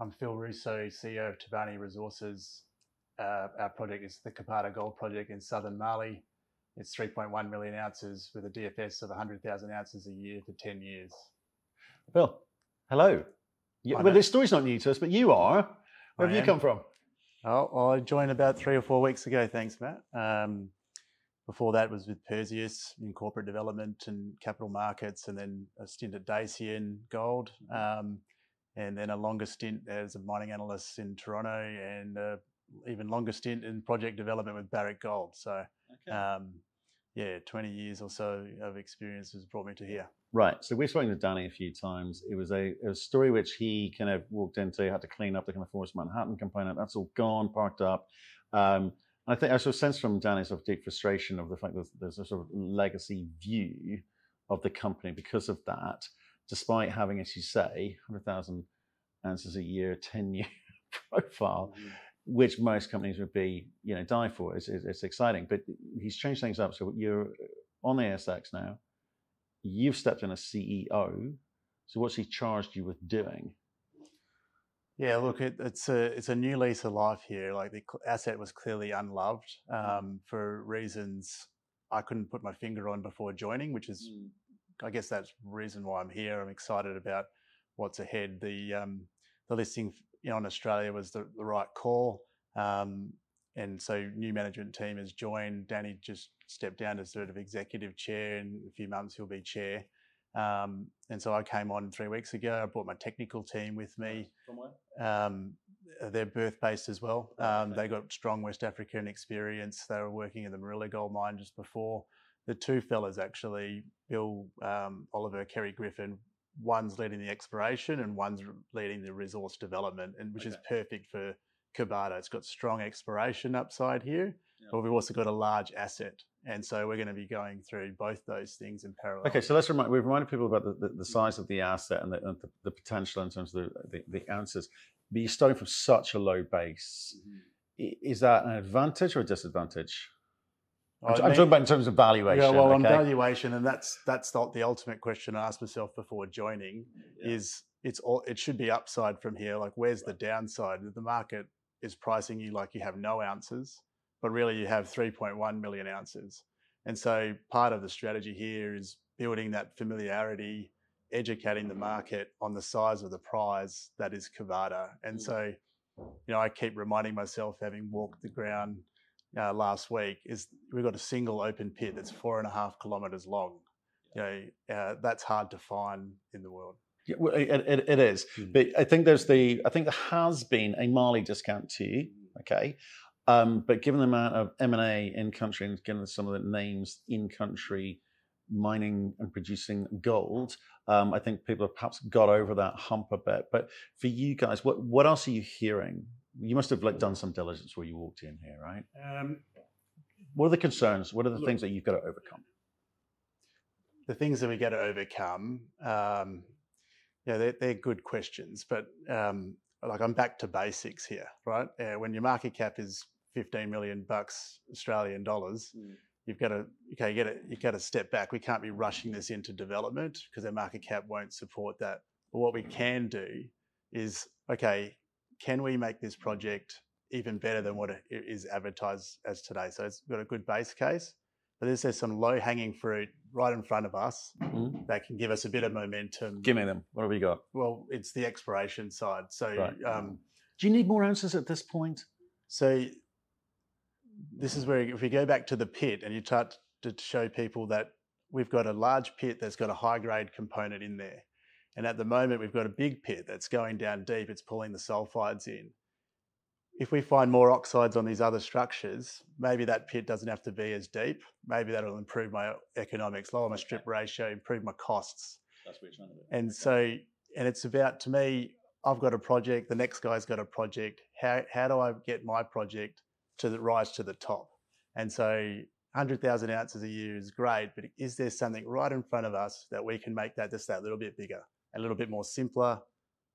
I'm Phil Russo, CEO of Toubani Resources. Uh, our project is the Kobada Gold Project in southern Mali. It's 3.1 million ounces with a DFS of 100,000 ounces a year for 10 years. Phil, hello. Yeah, well, this story's not new to us, but you are. Where have you come from? Oh, I joined about three or four weeks ago. Thanks, Matt. Um, before that was with Perseus in corporate development and capital markets, and then a stint at Dacian Gold. Um, and then a longer stint as a mining analyst in Toronto, and uh, even longer stint in project development with Barrick Gold. So, okay. um, yeah, 20 years or so of experience has brought me to here. Right. So we've spoken to Danny a few times. It was a, a, story which he kind of walked into, had to clean up the kind of Forest Manhattan component. That's all gone, parked up. Um, I think I sort of sense from Danny sort of deep frustration of the fact that there's a sort of legacy view of the company because of that despite having, as you say, 100,000 ounces a year, 10 year profile, mm-hmm. which most companies would be, you know, die for. It's, it's, exciting. But he's changed things up. So you're on the ASX now. You've stepped in as CEO. So what's he charged you with doing? Yeah, look, it, it's a it's a new lease of life here. Like the asset was clearly unloved um, for reasons I couldn't put my finger on before joining, which is mm. I guess that's the reason why I'm here. I'm excited about what's ahead. The um, the listing in Australia was the, the right call. Um, and so new management team has joined. Danny just stepped down as sort of executive chair. In a few months, he'll be chair. Um, and so I came on three weeks ago. I brought my technical team with me. From where? Um, they're Perth based as well. Um, they got strong West African experience. They were working in the Morila gold mine just before the two fellas actually, Bill um, Oliver, Kerry Griffin, one's leading the exploration and one's leading the resource development, and which okay. is perfect for Kobada. It's got strong exploration upside here, yep. but we've also got a large asset. And so we're going to be going through both those things in parallel. Okay, so let's remind we've reminded people about the, the, the size of the asset and, the, and the, the, potential in terms of the, the, ounces. But you're starting from such a low base. Mm-hmm. Is that an advantage or a disadvantage? I'm, I am talking about in terms of valuation. Yeah, well, okay? on valuation, and that's that's not the ultimate question I asked myself before joining. Yeah. Is it's all it should be upside from here. Like, where's the downside? The market is pricing you like you have no ounces, but really you have 3.1 million ounces. And so part of the strategy here is building that familiarity, educating the market on the size of the prize that is Kobada. And mm. so, you know, I keep reminding myself, having walked the ground uh, last week is we've got a single open pit that's four and a half kilometres long. You know, uh, that's hard to find in the world. Yeah, well, it, it, it is, mm. but I think there's the I think there has been a Mali discount too. Hmm. Okay, um, but given the amount of M and A in country and given some of the names in country mining and producing gold, um, I think people have perhaps got over that hump a bit. But for you guys, what what else are you hearing you must have like done some diligence where you walked in here, right? Um, what are the concerns? What are the look, things that you've got to overcome? The things that we got to overcome, um, yeah, they're, they're, good questions, but um, like I'm back to basics here, right? Uh, when your market cap is 15 million bucks Australian dollars, mm. you've got to okay, you got to you got to step back. We can't be rushing this into development because our market cap won't support that. But what we can do is okay, can we make this project even better than what it is advertised as today? So it's got a good base case, but there's some low hanging fruit right in front of us mm-hmm. that can give us a bit of momentum. Give me them. What have we got? Well, it's the exploration side. So, right. um, do you need more answers at this point? So, this is where if we go back to the pit and you start to show people that we've got a large pit that's got a high grade component in there. And at the moment, we've got a big pit that's going down deep. It's pulling the sulfides in. If we find more oxides on these other structures, maybe that pit doesn't have to be as deep. Maybe that'll improve my economics, lower my strip ratio, improve my costs. That's what you're trying to do. And so, and it's about, to me, I've got a project, the next guy's got a project. How, how do I get my project to the, rise to the top? And so 100,000 ounces a year is great, but is there something right in front of us that we can make that just that little bit bigger? A little bit more simpler,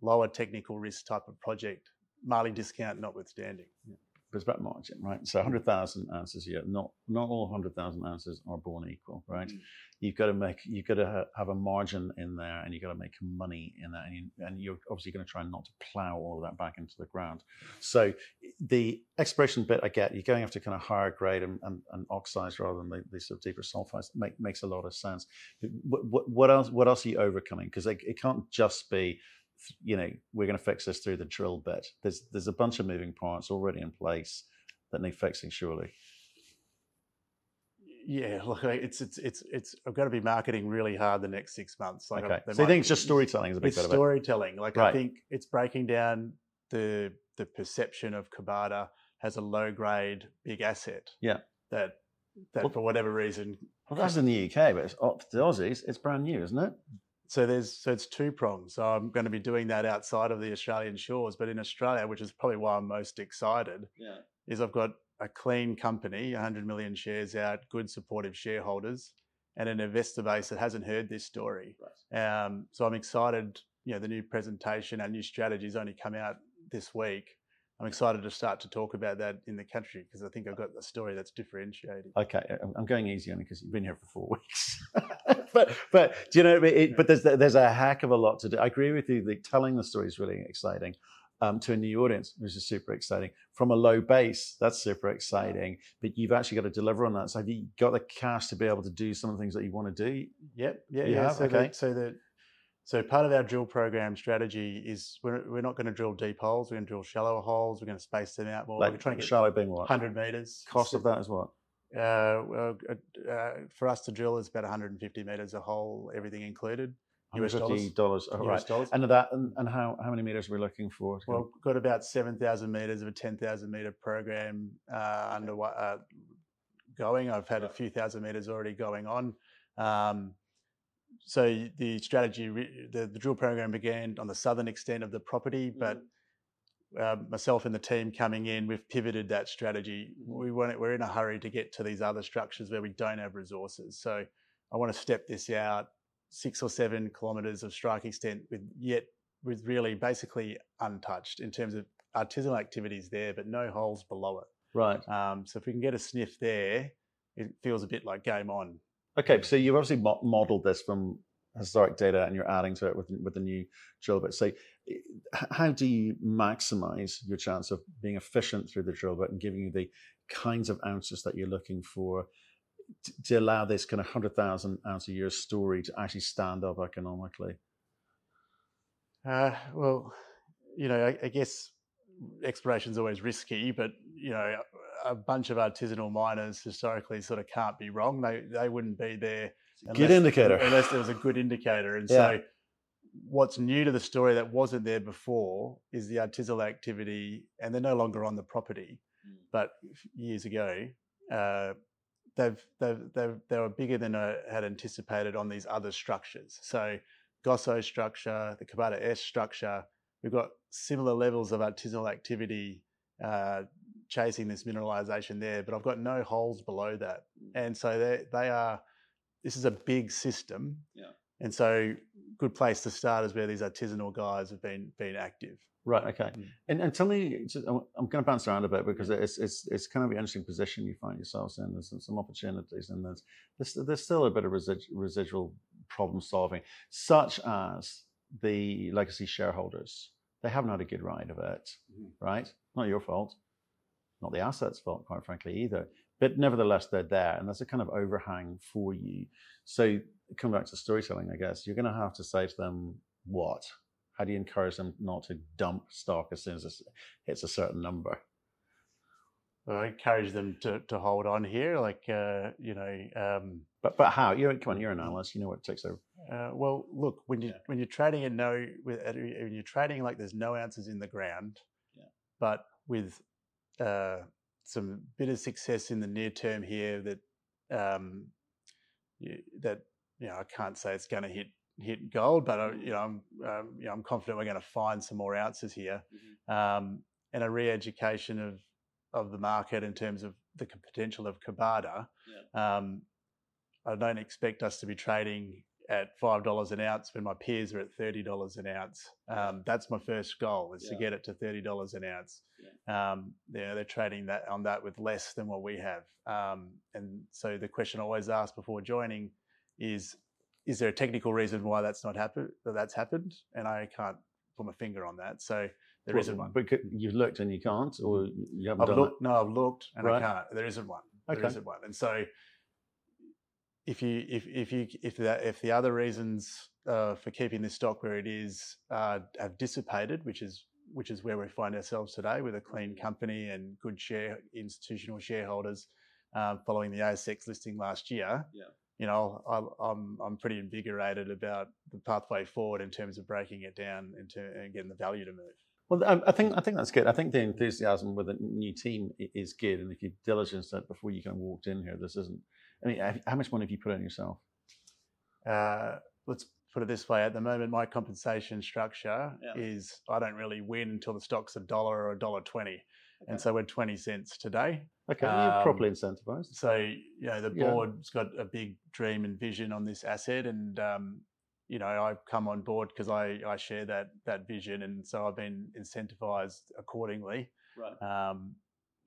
lower technical risk type of project, Mali discount notwithstanding. Yeah. About margin, right? So 100,000 ounces a year. Not not all 100,000 ounces are born equal, right? Mm. You've got to make, you've got to ha- have a margin in there, and you've got to make money in that, and, you, and you're obviously going to try not to plow all of that back into the ground. So the exploration bit, I get. You're going after kind of higher grade and, and, and oxides rather than the, the sort of deeper sulfides. Make, makes a lot of sense. What, what, what else? What else are you overcoming? Because it, it can't just be you know, we're going to fix this through the drill bit. There's there's a bunch of moving parts already in place that need fixing, surely. Yeah, look, it's it's it's it's. I've got to be marketing really hard the next six months. Like, okay, they so you think it's just storytelling is a big It's bit of it. storytelling. Like Right. I think it's breaking down the the perception of Kobada has a low grade big asset. Yeah. That that Well- for whatever reason. Well, that's in the UK, but it's uh, up to the Aussies. It's brand new, isn't it? So there's so it's two prongs. So I'm going to be doing that outside of the Australian shores, but in Australia, which is probably why I'm most excited, Yeah. is I've got a clean company, 100 million shares out, good supportive shareholders, and an investor base that hasn't heard this story. Right. Um, so I'm excited. You know, the new presentation, our new strategies only come out this week. I'm excited to start to talk about that in the country because I think I've got a story that's differentiating. Okay, I'm- I'm going easy on you because you've been here for four weeks. but but do you know? It, but there's there's a heck of a lot to do. I agree with you. The telling the story is really exciting. Um, to a new audience, which is super exciting. From a low base, that's super exciting. But you've actually got to deliver on that. So have you got the cash to be able to do some of the things that you want to do? Yep. Yeah. Yeah. So Okay. So the so part of our drill program strategy is we're, we're not going to drill deep holes. We're going to drill shallower holes. We're going to space them out more. we're Like trying to get shallow being what? 100 meters. Cost of that is what? Uh, well, uh, uh, for us to drill is about 150 meters a hole, everything included. US $150. Oh, US right. dollars. And that and, and how, how many meters are we looking for? Well, got about 7,000 meters of a 10,000 meter program uh, under uh, going. I've had a few thousand meters already going on. Um, so the strategy, re- the, the drill program began on the southern extent of the property, but uh, myself and the team coming in, we've pivoted that strategy. We want we're in a hurry to get to these other structures where we don't have resources. So I want to step this out six or seven kilometres of strike extent with yet with really basically untouched in terms of artisanal activities there, but no holes below it. right. Um, so if we can get a sniff there, it feels a bit like game on. Okay, so you've obviously mo- modeled this from historic data and you're adding to it with, with the new drill bit. So, eh, how do you maximize your chance of being efficient through the drill bit and giving you the kinds of ounces that you're looking for t- to allow this kind of 100,000 ounce a year story to actually stand up economically? Uh, well, you know, I, I guess exploration is always risky, but you know, a bunch of artisanal miners historically sort of can't be wrong. They they wouldn't be there Good indicator. unless there was a good indicator. And Yeah. so, what's new to the story that wasn't there before is the artisanal activity, and they're no longer on the property. But years ago, uh, they've, they've, they've, they were bigger than I had anticipated on these other structures. So, Gosso structure, the Kobada East structure, we've got similar levels of artisanal activity uh, chasing this mineralization there, but I've got no holes below that. And so they, they are, this is a big system. Yeah. And so, good place to start is where these artisanal guys have been been active. Right. Okay. Mm. And, and tell me, just- I'm going to bounce around a bit because it's it's it's kind of an interesting position you find yourselves in. There's some, some opportunities, and there's, there's there's still a bit of residual, residual problem solving, such as the legacy shareholders. They haven't had a good ride of it, Mhm. right? Not your fault, not the assets' fault, quite frankly, either. But nevertheless, they're there, and there's a kind of overhang for you. So, come back to storytelling, I guess you're going to have to say to them what how do you encourage them not to dump stock as soon as it hits a certain number? I encourage them to, to hold on here, like uh, you know. Um, But but how? You're come on, you're an analyst. You know what it takes over. uh, well, look when you Yeah. when you're trading at no when you're trading like there's no ounces in the ground, Yeah. but with some bit of success in the near term here that um, you, that you know I can't say it's going to hit hit gold, but I, you know I'm um, you know I'm confident we're going to find some more ounces here, um, and a re-education of of the market in terms of the potential of Kobada. Um, I don't expect us to be trading at five dollars an ounce when my peers are at thirty dollars an ounce. Um, that's my first goal is to get it to thirty dollars an ounce. Um, they're, they're trading that on that with less than what we have. Um, and so the question I always ask before joining is, is there a technical reason why that's not happened? That that's happened, and I can't put my finger on that. So there Well, not one. But you've looked and you can't, or you haven't I've done looked. No, I've looked and Right. I can't. There isn't one. Okay. There isn't one. And so, if you if if you if that if the other reasons uh, for keeping this stock where it is uh, have dissipated, which is which is where we find ourselves today with a clean company and good share institutional shareholders um, following the ASX listing last year. Yeah. You know, I, I'm I'm pretty invigorated about the pathway forward in terms of breaking it down into and getting the value to move. Well, I, I think I think that's good. I think the enthusiasm with a new team is good, and if you diligence that before you kind of walked in here, this isn't. I mean, how much money have you put in yourself? uh, let's put it this way at the moment my compensation structure Yeah. is i don't really win until the stock's a dollar or a dollar 20 Okay. and so we're 20 cents today Okay, you're Um, properly incentivized. so you know the Yeah. board's got a big dream and vision on this asset and um, you know i've come on board because I, I share that that vision and so i've been incentivized accordingly Right. um,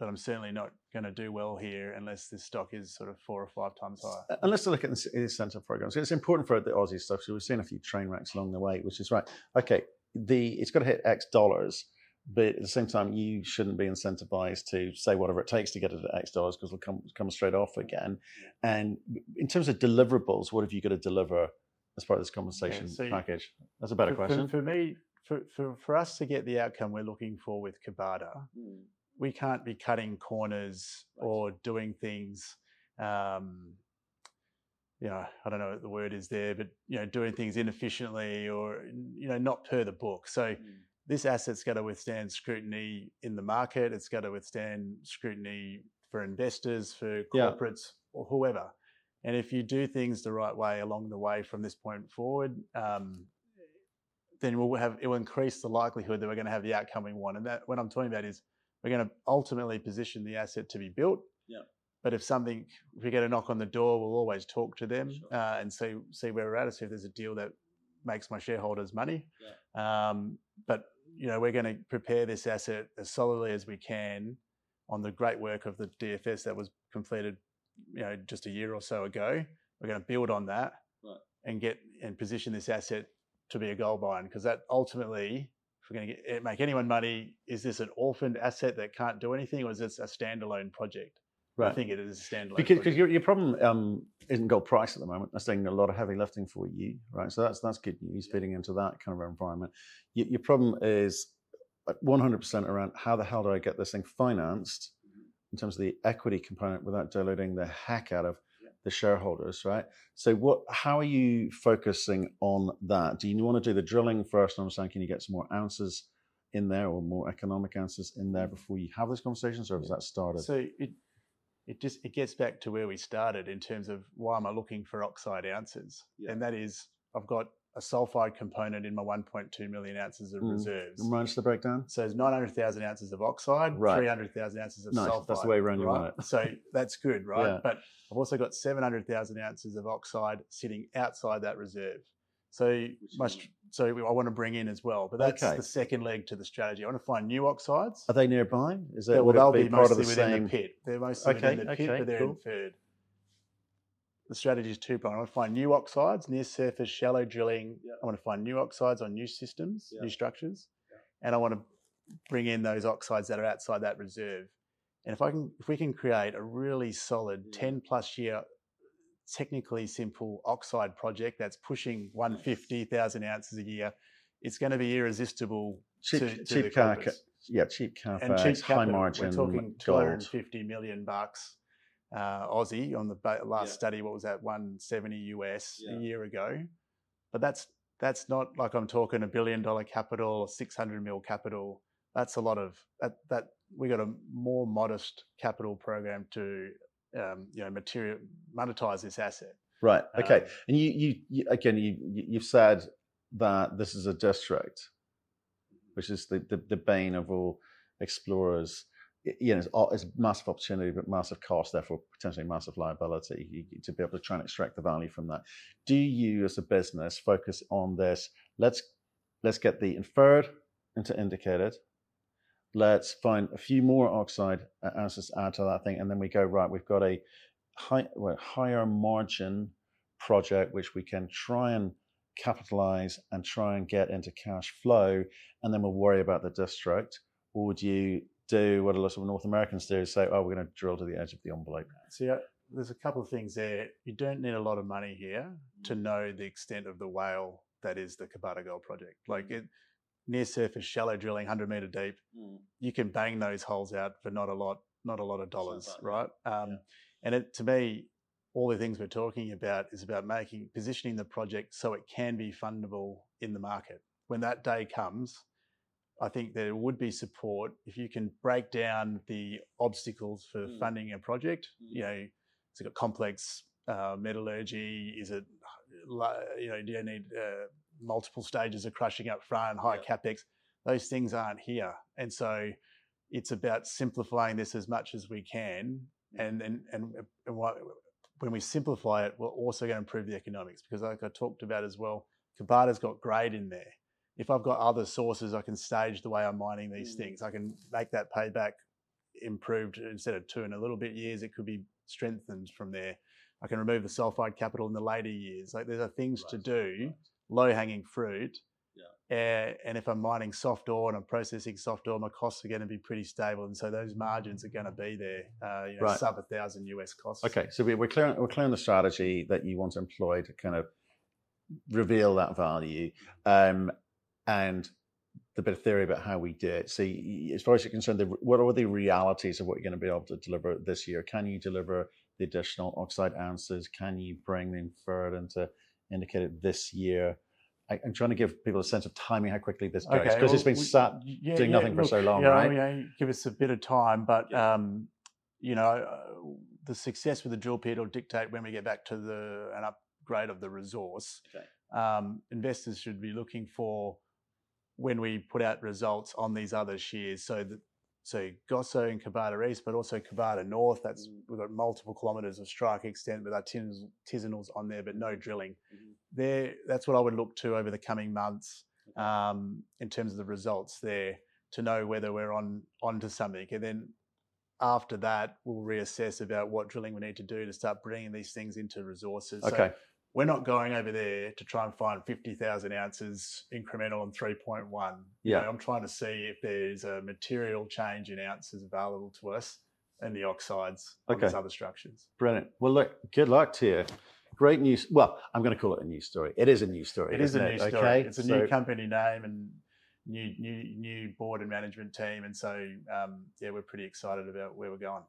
but i'm certainly not going to do well here unless this stock is sort of four or five times higher And let's look at the incentive programs. It's important for the Aussie stuff. So we've seen a few train wrecks along the way, which is right. Okay, the it's got to hit X dollars, but at the same time, you shouldn't be incentivized to say whatever it takes to get it at X dollars because it'll come come straight off again. And in terms of deliverables, what have you got to deliver as part of this compensation so package? That's a better for, for- question. For, me, for, for, for us to get the outcome we're looking for with Kobada, mm. We can't be cutting corners Right. or doing things. Um, you know, I don't know what the word is there, but you know, doing things inefficiently or you know, not per the book. So this asset's got to withstand scrutiny in the market. It's got to withstand scrutiny for investors, for Yeah. corporates, or whoever. And if you do things the right way along the way from this point forward, um, then we'll have it will increase the likelihood that we're going to have the outcome we want. And that what I'm talking about is we're going to ultimately position the asset to be built. Yeah. But if something, if we get a knock on the door, we'll always talk to them Sure. uh, and see see where we're at. See if there's a deal that makes my shareholders money. Um, but you know, we're going to prepare this asset as solidly as we can on the great work of the DFS that was completed, you know, just a year or so ago. We're going to build on that Right. and get and position this asset to be a gold mine because that ultimately, we're going to eh, make anyone money, is this an orphaned asset that can't do anything, or is this a standalone project? I Right. think it is a standalone. Because, your, your problem um, isn't gold price at the moment. That's doing a lot of heavy lifting for you, right? So that's that's good news feeding into that kind of environment. Your, your problem is uh, 100% around how the hell do I get this thing financed in terms of the equity component without diluting the heck out of the shareholders, right? So what? How are you focusing on that? Do you want to do the drilling first? And understand? Can you get some more ounces in there or more economic ounces in there mm. before you have those conversations, or has that started? So it it just it gets back to where we started in terms of why am I looking for oxide ounces, Yeah. and that is I've got a sulfide component in my 1.2 million ounces of Mm. reserves. Remind us the breakdown. So it's 900,000 ounces of oxide, Right. 300,000 ounces of Nice. sulfide. That's the way around you want it. So that's good, right? Yeah. But I've also got 700,000 ounces of oxide sitting outside that reserve. So my, is- str- so I want to bring in as well, but that's Okay. the second leg to the strategy. I want to find new oxides. Are they nearby? Is it Yeah, well, they'll be, be, part of mostly the within same? the pit. They're mostly Okay, within the pit, okay, but they're cool. inferred. The strategy is two pronged. I want to find new oxides, near surface, shallow drilling. Yeah. I want to find new oxides on new systems, Yeah. new structures, and I want to bring in those oxides that are outside that reserve. And if I can, if we can create a really solid ten plus year, technically simple oxide project that's pushing one fifty thousand ounces a year, it's going to be irresistible Cheap, to, to cheap car, yeah, cheap capex, and cheap high capital. margin, We're talking gold. 250 million bucks uh, Aussie on the last Yeah. study. What was that? 170 US Yeah. a year ago. But that's that's not like I'm talking a billion dollar capital or 600 mil capital. That's a lot of that. That we got a more modest capital program to um, you know material monetize this asset. Right. Okay. Um, and you, you, you again, you, you- you've said that this is a district, which is the, the, the bane of all explorers. You know, it's, it's massive opportunity, but massive cost, therefore potentially massive liability to be able to try and extract the value from that. Do you, as a business, focus on this? Let's let's get the inferred into indicated. let's find a few more oxide uh, ounces to add to that thing, and then we go right. We've got a high, well, higher margin project which we can try and capitalize and try and get into cash flow, and then we'll worry about the district. Or do you do what a lot of North Americans do: is say, "Oh, we're going to drill to the edge of the envelope." See, uh, there's a couple of things there. You don't need a lot of money here to Mm. know the extent of the whale that is the Kobada Gold Project. Like it, near surface, shallow drilling, hundred meter deep, you can bang those holes out for not a lot, not a lot of dollars, bad, right? Um, And it, to me, all the things we're talking about is about making positioning the project so it can be fundable in the market. When that day comes, I think there would be support if you can break down the obstacles for Mm. funding a project. Mm. You know, it's got complex uh, metallurgy. Is it, you know, do you need uh, multiple stages of crushing up front, high Yeah. capex? Those things aren't here, and so it's about simplifying this as much as we can. And and and, and what, when we simplify it, we're also going to improve the economics because, like I talked about as well, Kobada's got grade in there. If I've got other sources, I can stage the way I'm mining these Mm. things. I can make that payback improved instead of two and a little bit years. It could be strengthened from there. I can remove the sulfide capital in the later years. Like there are things to do, right. low hanging fruit. Yeah. Uh, and if I'm mining soft ore and I'm processing soft ore, my costs are going to be pretty stable, and so those margins are going to be there. Uh, you know, Right. sub a thousand US costs. Okay, so we- we're clear. We're clear on the strategy that you want to employ to kind of reveal that value, um, and the bit of theory about how we do it. So, as far as you're concerned, the, what are the realities of what you're going to be able to deliver this year? Can you deliver the additional oxide ounces? Can you bring the inferred into indicated this year? I, I'm trying to give people a sense of timing, how quickly this goes, because well, it's been we- sat yeah, doing yeah, nothing for so long, know, right? you know, give us a bit of time, but um, you know, uh, the success with the drill pit will dictate when we get back to the an upgrade of the resource. Okay. Um, investors should be looking for when we put out results on these other shears. So that so Gosso and Kobada East, but also Kobada North. That's Mm. we've got multiple kilometres of strike extent with artisanals on there, but no drilling. Mhm. There, that's what I would look to over the coming months um, in terms of the results there to know whether we're on onto something. And then after that, we'll reassess about what drilling we need to do to start bringing these things into resources. So Okay. We're not going over there to try and find 50,000 ounces incremental on 3.1. You Yeah. know, I'm trying to see if there's a material change in ounces available to us and the oxides on these other structures. Brilliant. Well, look, good luck to you. Great news. Well, I'm going to call it a news story. It is a news story. It is a new story. Okay. It's a So- new company name and new new new board and management team, and so um, yeah, we're pretty excited about where we're going.